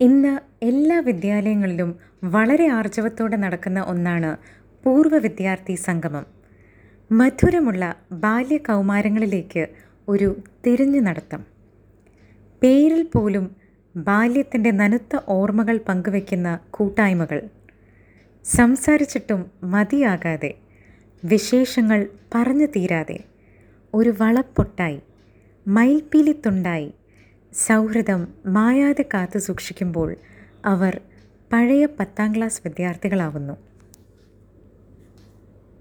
ഇന്ന് എല്ലാ വിദ്യാലയങ്ങളിലും വളരെ ആർജവത്തോടെ നടക്കുന്ന ഒന്നാണ് പൂർവ വിദ്യാർത്ഥി സംഗമം. മധുരമുള്ള ബാല്യ കൗമാരങ്ങളിലേക്ക് ഒരു തിരിഞ്ഞു നടത്തം. പേരിൽ പോലും ബാല്യത്തിന്റെ നനുത്ത ഓർമ്മകൾ പങ്കുവയ്ക്കുന്ന കൂട്ടായ്മകൾ. സംസാരിച്ചിട്ടും മതിയാകാതെ വിശേഷങ്ങൾ പറഞ്ഞു തീരാതെ ഒരു വളപ്പൊട്ടായി മയിൽപ്പീലിത്തുണ്ടായി സൗഹൃദം മായാതെ കാത്തു സൂക്ഷിക്കുമ്പോൾ അവർ പഴയ പത്താം ക്ലാസ് വിദ്യാർത്ഥികളാവുന്നു.